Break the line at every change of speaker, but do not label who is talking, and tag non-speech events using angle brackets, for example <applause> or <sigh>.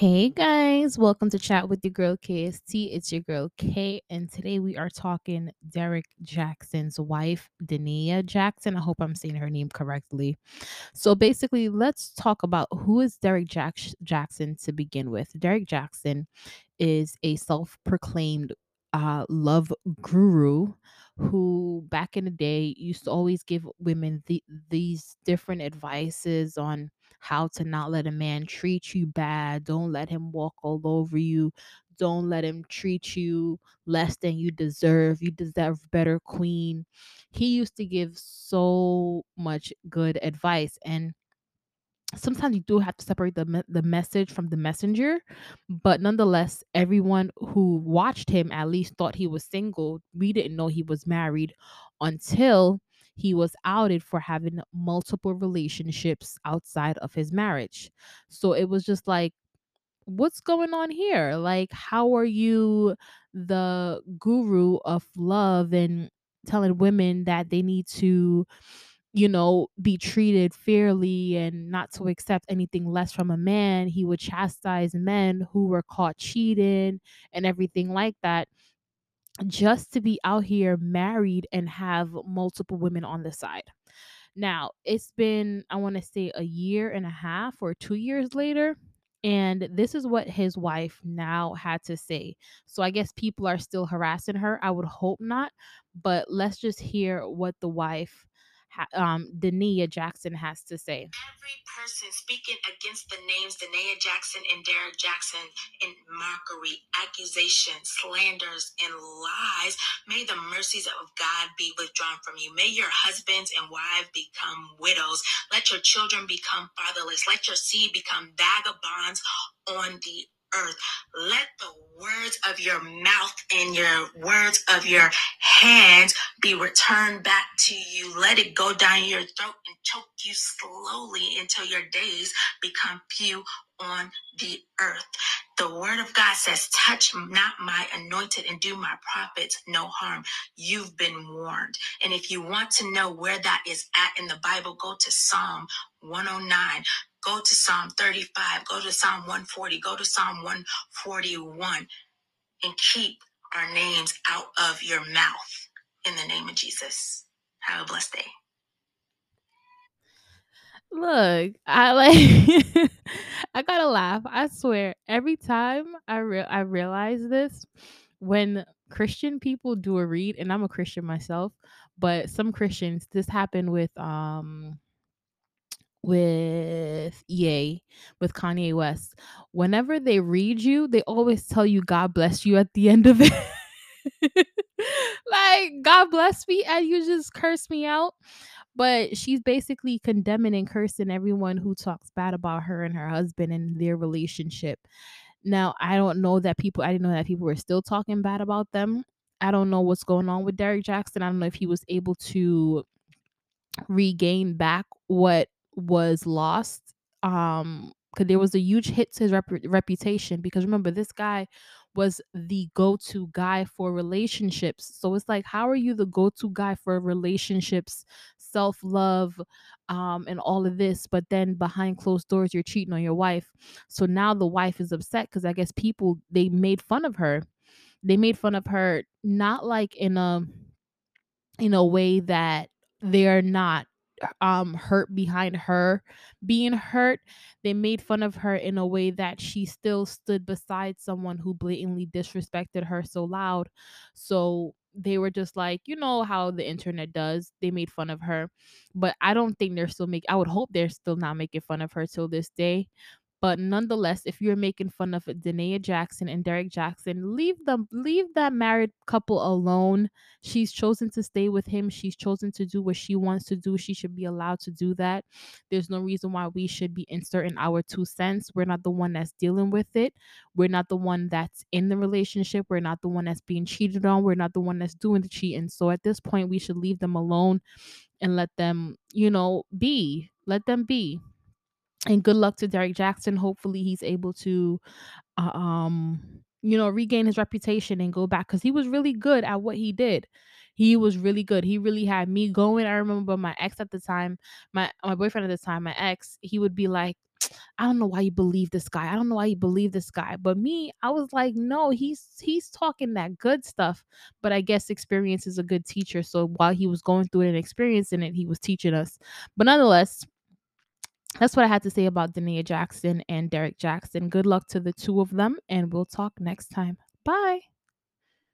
Hey guys, welcome to Chat with your girl KST. It's your girl K, and today we are talking Derrick Jaxn's wife, Dania Jaxn. I hope I'm saying her name correctly. So basically, let's talk about who is Derrick Jack- Jaxn to begin with. Derrick Jaxn is a self-proclaimed uh, love guru who back in the day used to always give women the, these different advices on how to not let a man treat you bad. Don't let him walk all over you. Don't let him treat you less than you deserve. You deserve better, queen. He used to give so much good advice. And sometimes you do have to separate the me- the message from the messenger but nonetheless everyone who watched him at least thought he was single we didn't know he was married until he was outed for having multiple relationships outside of his marriage. So it was just like what's going on here? Like how are you the guru of love and telling women that they need to you know, be treated fairly and not to accept anything less from a man. He would chastise men who were caught cheating and everything like that just to be out here married and have multiple women on the side. Now, it's been, I want to say, a year and a half or two years later. And this is what his wife now had to say. So I guess people are still harassing her. I would hope not. But let's just hear what the wife, um, Dania Jaxn, has to say.
Every person speaking against the names Dania Jackson and Derrick Jaxn in mockery, accusations, slanders, and lies, may the mercies of God be withdrawn from you. May your husbands and wives become widows. Let your children become fatherless. Let your seed become vagabonds on the earth. Let the words of your mouth and your words of your hands be returned back to you. Let it go down your throat and choke you slowly until your days become few on the earth. The word of God says, Touch not my anointed and do my prophets no harm. You've been warned. And if you want to know where that is at in the Bible, go to Psalm 109. Go to Psalm 35. Go to Psalm 140. Go to Psalm 141 and keep our names out of your mouth in the name of Jesus. Have a blessed day.
Look, I like <laughs> I gotta laugh. I swear, every time I re- I realize this when Christian people do a read, and I'm a Christian myself, but some Christians, this happened with um with EA, with Kanye West. Whenever they read you, they always tell you God bless you at the end of it. <laughs> like God bless me and you just curse me out. But she's basically condemning and cursing everyone who talks bad about her and her husband and their relationship. Now, I don't know that people I didn't know that people were still talking bad about them. I don't know what's going on with Derrick Jaxn. I don't know if he was able to regain back what was lost um because there was a huge hit to his rep- reputation because remember this guy was the go-to guy for relationships. So it's like how are you the go-to guy for relationships self-love um and all of this but then behind closed doors you're cheating on your wife? So now the wife is upset because i guess people they made fun of her. They made fun of her not like in a in a way that they're not um hurt behind her being hurt they made fun of her in a way that she still stood beside someone who blatantly disrespected her so loud. So they were just like you know how the internet does they made fun of her. But i don't think they're still making i would hope they're still not making fun of her till this day but nonetheless, if you're making fun of Danae Jaxn and Derrick Jaxn, leave them leave that married couple alone. She's chosen to stay with him. She's chosen to do what she wants to do. She should be allowed to do that. There's no reason why we should be inserting our two cents. We're not the one that's dealing with it. We're not the one that's in the relationship. We're not the one that's being cheated on. We're not the one that's doing the cheating. So at this point, we should leave them alone and let them, you know, be. Let them be and good luck to Derrick Jaxn. Hopefully, he's able to, uh, um, you know, regain his reputation and go back because he was really good at what he did. He was really good. He really had me going. I remember my ex at the time, my my boyfriend at the time, my ex. He would be like, I don't know why you believe this guy. I don't know why you believe this guy. But me, I was like, no, he's he's talking that good stuff. But I guess experience is a good teacher. So while he was going through it and experiencing it, he was teaching us. But nonetheless, that's what I had to say about Dania Jaxn and Derrick Jaxn. Good luck to the two of them, and we'll talk next time. Bye.